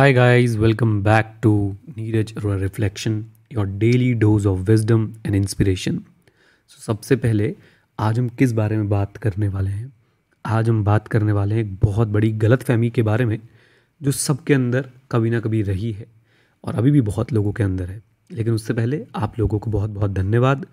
Hi, guys, welcome back to Neeraj Reflection, your daily dose of wisdom and inspiration. So, सबसे पहले आज हम किस बारे में बात करने वाले हैं? आज हम बात करने वाले हैं एक बहुत बड़ी गलत फहमी के बारे में जो सबके अंदर कभी ना कभी रही है और अभी भी बहुत लोगों के अंदर है। लेकिन उससे पहले आप लोगों को बहुत बहुत धन्यवाद।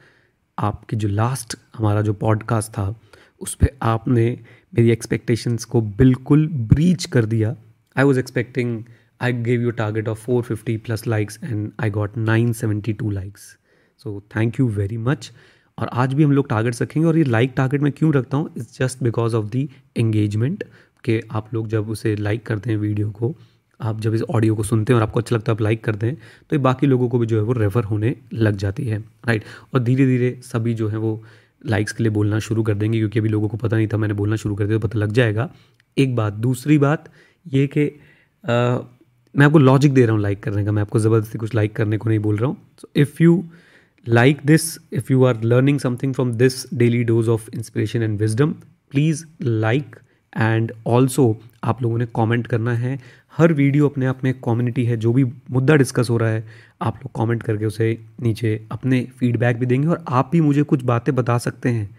आपके जो लास्ट हमारा जो पॉडकास्ट था उस पर आपने मेरी एक्सपेक्टेशंस को बिल्कुल ब्रीच कर दिया। I was expecting I gave you a target of 450 plus likes and I got 972 likes. So thank you very much. और आज भी हम लोग टारगेट्स रखेंगे और ये लाइक टारगेट मैं क्यों रखता हूँ it's just because of the engagement कि आप लोग जब उसे लाइक करते हैं वीडियो को, आप जब इस ऑडियो को सुनते हैं और आपको अच्छा लगता है, आप लाइक करते हैं तो ये बाकी लोगों को भी जो है वो रेफ़र होने लग जाती है राइट और धीरे धीरे सभी जो है वो लाइक्स के लिए बोलना शुरू कर देंगे, क्योंकि अभी लोगों को पता नहीं था, मैंने बोलना शुरू कर दिया तो पता लग जाएगा एक बात, दूसरी बात ये कि मैं आपको लॉजिक दे रहा हूँ लाइक करने का, मैं आपको ज़बरदस्ती कुछ लाइक करने को नहीं बोल रहा हूँ। So if you like this if you are learning something from this daily dose of inspiration and wisdom please like and also आप लोगों ने कॉमेंट करना है। हर वीडियो अपने आप में कम्युनिटी है, जो भी मुद्दा डिस्कस हो रहा है, आप लोग कमेंट करके उसे नीचे अपने फीडबैक भी देंगे और आप भी मुझे कुछ बातें बता सकते हैं।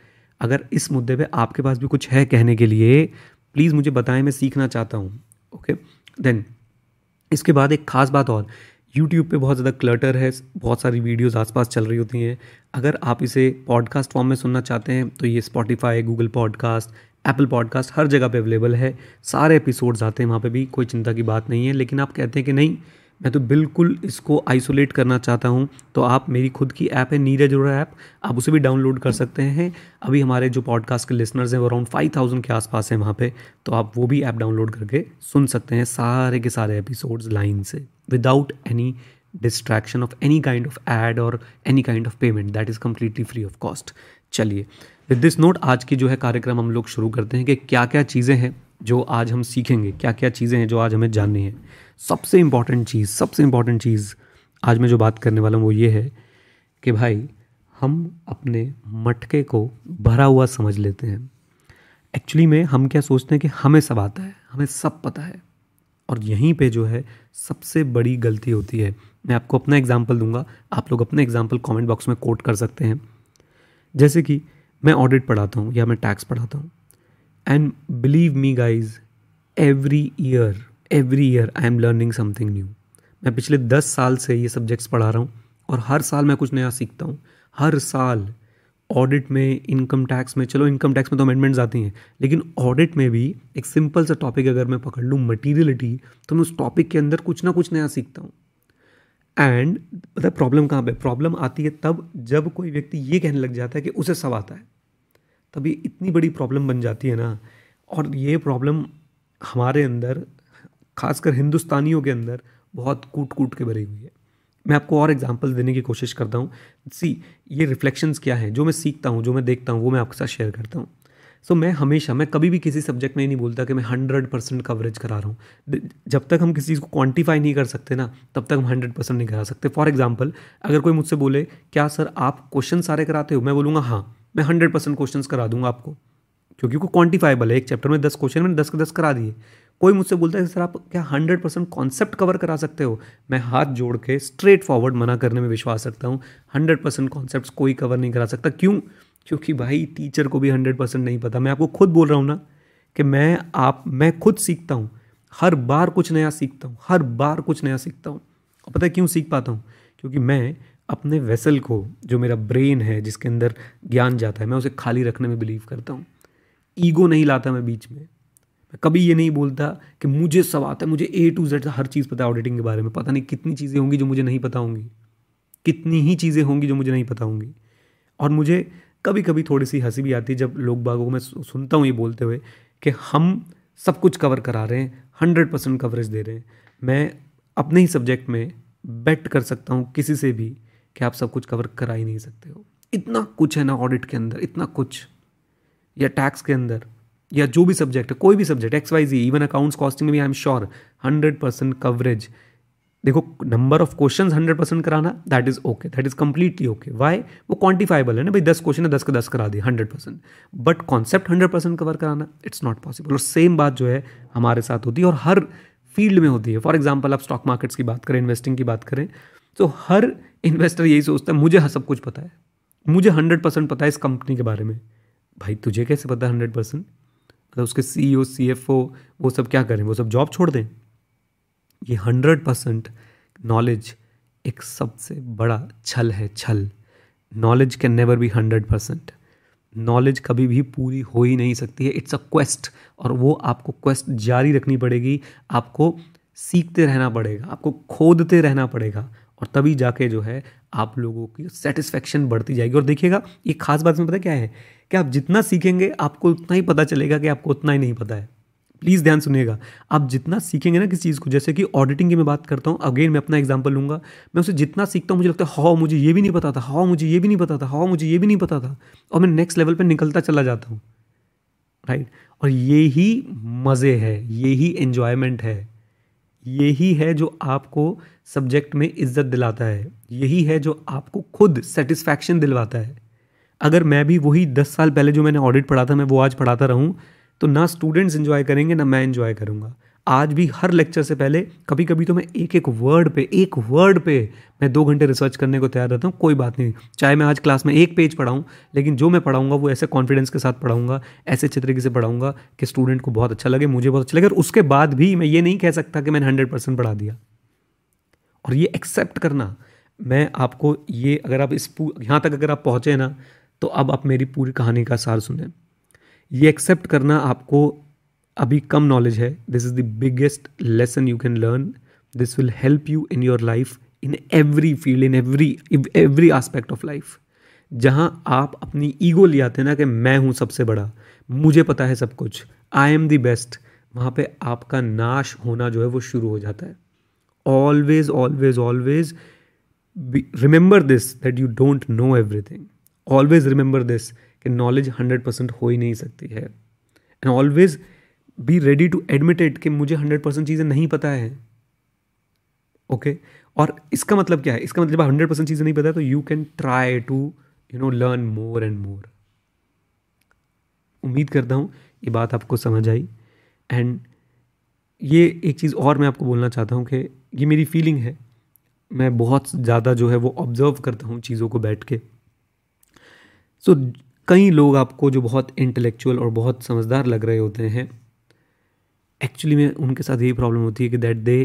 अगर इस मुद्दे पे आपके पास भी कुछ है कहने के लिए प्लीज़ मुझे बताएँ, मैं सीखना चाहता हूँ ओके देन इसके बाद एक ख़ास बात और यूट्यूब पे बहुत ज़्यादा क्लटर है, बहुत सारी वीडियोस आसपास चल रही होती हैं। अगर आप इसे पॉडकास्ट फॉर्म में सुनना चाहते हैं तो ये Spotify Google podcast Apple podcast हर जगह पे अवेलेबल है। सारे एपिसोड्स आते हैं, वहाँ पे भी कोई चिंता की बात नहीं है, लेकिन आप कहते हैं कि नहीं मैं तो बिल्कुल इसको आइसोलेट करना चाहता हूँ। तो आप मेरी खुद की ऐप है, नीरज जोड़ा ऐप आप उसे भी डाउनलोड कर सकते हैं। अभी हमारे जो पॉडकास्ट के लिसनर्स हैं, वो अराउंड फाइव थाउज़ेंड के आसपास हैं वहाँ पे। तो आप वो भी ऐप डाउनलोड करके सुन सकते हैं सारे के सारे एपिसोड्स लाइन से without any distraction of any kind of ad और any kind of payment that is completely free of cost चलिए विद दिस नोट आज की जो है कार्यक्रम हम लोग शुरू करते हैं कि क्या क्या चीज़ें हैं। जो आज हम सीखेंगे क्या क्या चीज़ें हैं जो आज हमें जाननी है। सबसे इंपॉर्टेंट चीज़, सबसे इंपॉर्टेंट चीज़ आज मैं जो बात करने वाला हूँ वो ये है कि भाई, हम अपने मटके को भरा हुआ समझ लेते हैं। एक्चुअली में हम क्या सोचते हैं कि हमें सब आता है, हमें सब पता है। और यहीं पे जो है, सबसे बड़ी गलती होती है। मैं आपको अपना एग्जांपल दूँगा, आप लोग अपने एग्जांपल कमेंट बॉक्स में कोट कर सकते हैं। जैसे कि मैं ऑडिट पढ़ाता हूँ या मैं टैक्स पढ़ाता हूँ। And believe me guys every year every year I am learning something new मैं पिछले दस साल से ये सब्जेक्ट्स पढ़ा रहा हूँ और हर साल मैं कुछ नया सीखता हूँ। हर साल ऑडिट में इनकम टैक्स में, चलो इनकम टैक्स में तो अमेंडमेंट्स आती हैं, लेकिन ऑडिट में भी एक सिंपल सा टॉपिक अगर मैं पकड़ लूँ मटीरियलिटी तो मैं उस टॉपिक के अंदर कुछ ना कुछ नया सीखता हूँ। एंड पता प्रॉब्लम कहाँ पे? प्रॉब्लम आती है तब जब कोई व्यक्ति ये कहने लग जाता है कि उसे सब आता है। तभी इतनी बड़ी प्रॉब्लम बन जाती है ना। और ये प्रॉब्लम हमारे अंदर खासकर हिंदुस्तानियों के अंदर बहुत कूट कूट के भरी हुई है। मैं आपको और एग्जांपल देने की कोशिश करता हूँ। सी ये रिफ्लेक्शंस क्या है? जो मैं सीखता हूँ जो मैं देखता हूँ वो मैं आपके साथ शेयर करता हूँ। सो so, मैं हमेशा मैं कभी भी किसी सब्जेक्ट में ही नहीं बोलता कि मैं हंड्रेड परसेंट कवरेज करा रहा हूँ। जब तक हम किसी चीज़ को क्वांटिफाई नहीं कर सकते ना तब तक हम हंड्रेड परसेंट नहीं करा सकते। फॉर एग्ज़ाम्पल अगर कोई मुझसे बोले क्या सर आप क्वेश्चन सारे कराते हो? मैं बोलूँगा हाँ। मैं हंड्रेड परसेंट क्वेश्चन करा दूँगा आपको, क्योंकि वो क्वान्टिफाइबल है। एक चैप्टर में दस क्वेश्चन मैंने दस के दस करा दिए। कोई मुझसे बोलता है, सर, आप क्या हंड्रेड परसेंट कॉन्सेप्ट कवर करा सकते हो? मैं हाथ जोड़ के स्ट्रेट फॉरवर्ड मना करने में विश्वास रखता हूँ। हंड्रेड परसेंट कॉन्सेप्ट कोई कवर नहीं करा सकता। क्यों? क्योंकि भाई टीचर को भी हंड्रेड परसेंट नहीं पता। मैं आपको खुद बोल रहा हूँ ना कि मैं आप, मैं खुद सीखता हूँ। हर बार कुछ नया सीखता हूँ। हर बार कुछ नया सीखता हूँ। और पता है क्यों सीख पाता हूँ? क्योंकि मैं अपने वेसल को, जो मेरा ब्रेन है, जिसके अंदर ज्ञान जाता है, मैं उसे खाली रखने में बिलीव करता हूँ। ईगो नहीं लाता मैं बीच में। मैं कभी ये नहीं बोलता कि मुझे सब आता है, मुझे ए टू जेड हर चीज़ पता है ऑडिटिंग के बारे में। पता नहीं कितनी चीज़ें होंगी जो मुझे नहीं पता होंगी। कितनी ही चीज़ें होंगी जो मुझे नहीं पता होंगी। और मुझे कभी कभी थोड़ी सी हँसी भी आती है जब लोग बागों को मैं सुनता हूँ ये बोलते हुए कि हम सब कुछ कवर करा रहे हैं हंड्रेड परसेंट कवरेज दे रहे हैं। मैं अपने ही सब्जेक्ट में बेट कर सकता हूँ किसी से भी कि आप सब कुछ कवर करा ही नहीं सकते हो। इतना कुछ है ना ऑडिट के अंदर, इतना कुछ। या टैक्स के अंदर, या जो भी सब्जेक्ट है, कोई भी subject X Y Z even accounts costing में भी I am sure hundred percent coverage देखो number of question hundred percent कराना that is okay that is completely okay why वो क्वांटिफाइबल है ना, भाई, दस क्वेश्चन है, दस का दस करा दिए hundred percent but concept hundred percent cover कराना इट्स नॉट पॉसिबल और सेम बात जो है, हमारे साथ होती है, और हर फ़ील्ड में होती है। फॉर एग्ज़ाम्पल आप स्टॉक मार्केट्स की बात करें इन्वेस्टिंग की बात करें तो हर इन्वेस्टर यही सोचता है, मुझे सब कुछ पता है। मुझे हंड्रेड परसेंट पता है इस कंपनी के बारे में। भाई, तुझे कैसे पता है हंड्रेड परसेंट मतलब उसके सी ओ सी एफ़ ओ वो सब क्या करें? वो सब जॉब छोड़ दें? ये हंड्रेड परसेंट नॉलेज एक सबसे बड़ा छल है, छल। Knowledge can never be hundred percent knowledge कभी भी पूरी हो ही नहीं सकती है। इट्स अ क्वेस्ट और वो आपको क्वेस्ट जारी रखनी पड़ेगी। आपको सीखते रहना पड़ेगा। आपको खोदते रहना पड़ेगा। और तभी जाके जो है आप लोगों की सेटिस्फेक्शन बढ़ती जाएगी। और देखिएगा, ये खास बात में पता क्या है? कि आप जितना सीखेंगे, आपको उतना ही पता चलेगा कि आपको उतना ही नहीं पता है। प्लीज़ ध्यान सुनिएगा, आप जितना सीखेंगे ना किसी चीज़ को, जैसे कि ऑडिटिंग की मैं बात करता हूँ अगेन मैं अपना एग्ज़ाम्पल लूँगा। मैं उसे जितना सीखता हूँ, मुझे लगता है, हाओ, मुझे ये भी नहीं पता था, हाओ, मुझे ये भी नहीं पता था, हाओ, मुझे ये भी नहीं पता था। और मैं नेक्स्ट लेवल पर निकलता चला जाता हूँ। राइट और ये ही मज़े है, ये ही एन्जॉयमेंट है। यही है जो आपको सब्जेक्ट में इज़्ज़त दिलाता है। यही है जो आपको खुद सेटिस्फैक्शन दिलवाता है। अगर मैं भी वही दस साल पहले जो मैंने ऑडिट पढ़ा था, मैं वो आज पढ़ाता रहूँ तो ना स्टूडेंट्स इन्जॉय करेंगे, ना मैं इन्जॉय करूँगा। आज भी हर लेक्चर से पहले कभी कभी तो मैं एक एक वर्ड पे, एक वर्ड पे मैं दो घंटे रिसर्च करने को तैयार रहता हूँ, कोई बात नहीं। चाहे मैं आज क्लास में एक पेज पढ़ाऊँ, लेकिन जो मैं पढ़ाऊँगा वो ऐसे कॉन्फिडेंस के साथ पढ़ाऊँगा, ऐसे अच्छे तरीके से पढ़ाऊँगा कि स्टूडेंट को बहुत अच्छा लगे, मुझे बहुत अच्छा लगे, और उसके बाद भी मैं ये नहीं कह सकता कि मैंने हंड्रेड परसेंट पढ़ा दिया। और ये एक्सेप्ट करना, मैं आपको ये अगर आप इस यहाँ तक अगर आप पहुँचे ना तो अब आप मेरी पूरी कहानी का सार सुने। ये एक्सेप्ट करना आपको अभी कम नॉलेज है। This is the biggest lesson you can learn this will help you in your life in every field in every every aspect of life जहाँ आप अपनी ईगो ले आते हैं ना कि मैं हूँ सबसे बड़ा, मुझे पता है सब कुछ। आई एम दी बेस्ट वहाँ पे आपका नाश होना जो है वो शुरू हो जाता है। Always always always remember this that you don't know everything always remember this कि नॉलेज हंड्रेड परसेंट हो ही नहीं सकती है। And always be ready to admit it कि मुझे हंड्रेड परसेंट चीज़ें नहीं पता है। Okay okay? और इसका मतलब क्या है? इसका मतलब हंड्रेड परसेंट चीज़ें नहीं पता तो you can try to you know learn more and more उम्मीद करता हूँ ये बात आपको समझ आई। एंड ये एक चीज़ और मैं आपको बोलना चाहता हूँ कि ये मेरी फीलिंग है। मैं बहुत ज़्यादा जो है वो ऑब्ज़र्व करता हूँ चीज़ों को बैठ के। सो so, कई लोग आपको जो बहुत इंटेलेक्चुअल और बहुत समझदार लग रहे होते हैं एक्चुअली में उनके साथ यही प्रॉब्लम होती है कि that they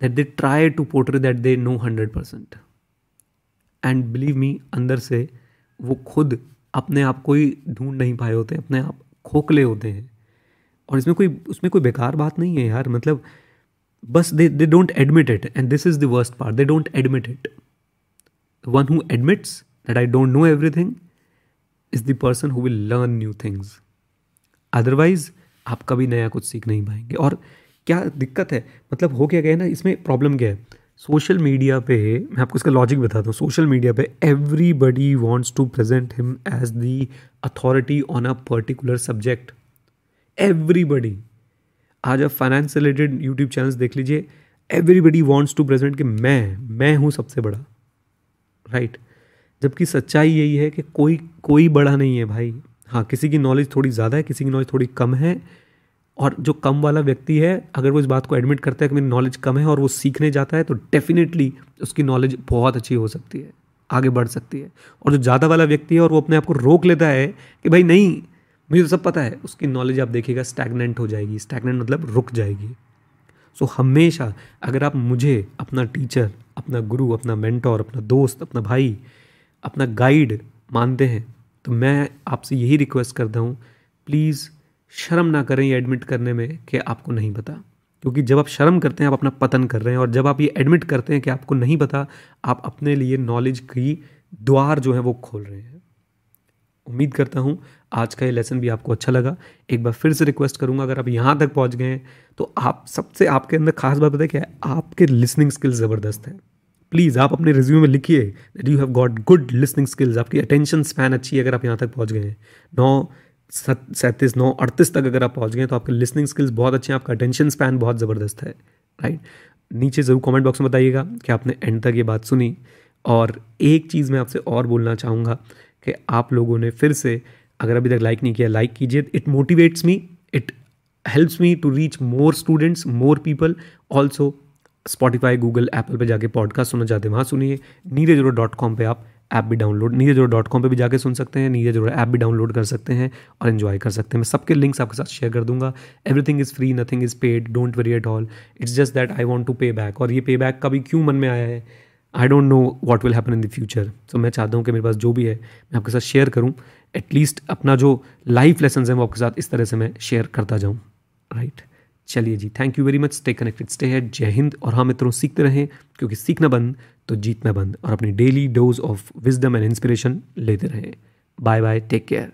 that they try to portray that they know hundred percent and believe me अंदर से वो खुद अपने आप को ही ढूंढ नहीं पाए होते, अपने आप खोखले होते हैं। और इसमें कोई, उसमें कोई बेकार बात नहीं है यार मतलब बस they they don't admit it and this is the worst part they don't admit it one who admits that I don't know everything is the person who will learn new things otherwise आप कभी नया कुछ सीख नहीं पाएँगे। और क्या दिक्कत है? मतलब हो क्या गया ना, इसमें प्रॉब्लम क्या है? सोशल मीडिया पे, मैं आपको इसका लॉजिक बताता हूँ सोशल मीडिया पे everybody wants to present him as the authority on a particular subject everybody आज आप फाइनेंस रिलेटेड यूट्यूब चैनल्स देख लीजिए एवरीबडी वॉन्ट्स टू प्रेजेंट कि मैं मैं हूँ सबसे बड़ा। Right right? जबकि सच्चाई यही है कि कोई कोई बड़ा नहीं है भाई। हाँ किसी की नॉलेज थोड़ी ज़्यादा है किसी की नॉलेज थोड़ी कम है और जो कम वाला व्यक्ति है अगर वो इस बात को एडमिट करता है कि मेरी नॉलेज कम है और वो सीखने जाता है तो डेफिनेटली उसकी नॉलेज बहुत अच्छी हो सकती है आगे बढ़ सकती है। और जो ज़्यादा वाला व्यक्ति है और वो अपने आप को रोक लेता है कि भाई नहीं मुझे तो सब पता है उसकी नॉलेज आप देखिएगा स्टैगनेंट हो जाएगी स्टैगनेंट मतलब रुक जाएगी। सो so, हमेशा अगर आप मुझे अपना टीचर अपना गुरु अपना मेंटोर अपना दोस्त अपना भाई अपना गाइड मानते हैं तो मैं आपसे यही रिक्वेस्ट करता हूँ प्लीज़ शर्म ना करें ये एडमिट करने में कि आपको नहीं पता। क्योंकि जब आप शर्म करते हैं, आप अपना पतन कर रहे हैं और जब आप ये एडमिट करते हैं कि आपको नहीं पता, आप अपने लिए नॉलेज की द्वार जो है वो खोल रहे हैं। उम्मीद करता हूँ आज का ये लेसन भी आपको अच्छा लगा। एक बार फिर से रिक्वेस्ट करूँगा, अगर आप यहाँ तक पहुँच गए हैं तो आप सबसे आपके अंदर खास बात पता है क्या है? आपके लिसनिंग स्किल्स ज़बरदस्त है। प्लीज़ आप अपने रिज्यूम में लिखिए that you have got good listening skills आपकी अटेंशन स्पैन अच्छी है अगर आप यहाँ तक पहुँच गए हैं। नौ सैंतीस, नौ, अड़तीस तक अगर आप पहुँच गए तो आपके लिसनिंग स्किल्स बहुत अच्छे हैं, आपका अटेंशन स्पैन बहुत ज़बरदस्त है राइट नीचे ज़रूर कमेंट बॉक्स में बताइएगा कि आपने एंड तक ये बात सुनी। और एक चीज़ मैं आपसे और बोलना चाहूँगा कि आप लोगों ने फिर से अगर अभी तक लाइक नहीं किया लाइक कीजिए। It motivates me it helps me to reach more students more people also Spotify Google Apple पे जाके पॉडकास्ट सुनना चाहते हैं, वहाँ सुनिए। नीरे ज़ीरो डॉट कॉम पर आप ऐप भी डाउनलोड नीरज जोड़ा डॉट कॉम पर भी जाके सुन सकते हैं नीरज जोड़ा ऐप भी डाउनलोड कर सकते हैं और इन्जॉय कर सकते हैं। मैं सबके लिंक्स आपके साथ शेयर कर दूँगा। Everything is free nothing is paid don't worry at all it's just that I want to pay back और ये पे बैक कभी क्यों मन में आया है? I don't know what will happen in the future so मैं चाहता हूँ कि मेरे पास जो भी है, मैं आपके साथ शेयर करूँ। एटलीस्ट अपना जो लाइफ लेसन है, वो आपके साथ इस तरह से मैं शेयर करता जाऊँ। Right right. चलिए जी thank you very much stay connected stay है जय हिंद और हाँ मित्रों, सीखते रहें, क्योंकि सीखना बंद तो जीतना बंद और अपनी daily dose of wisdom and inspiration लेते रहें। Bye bye take care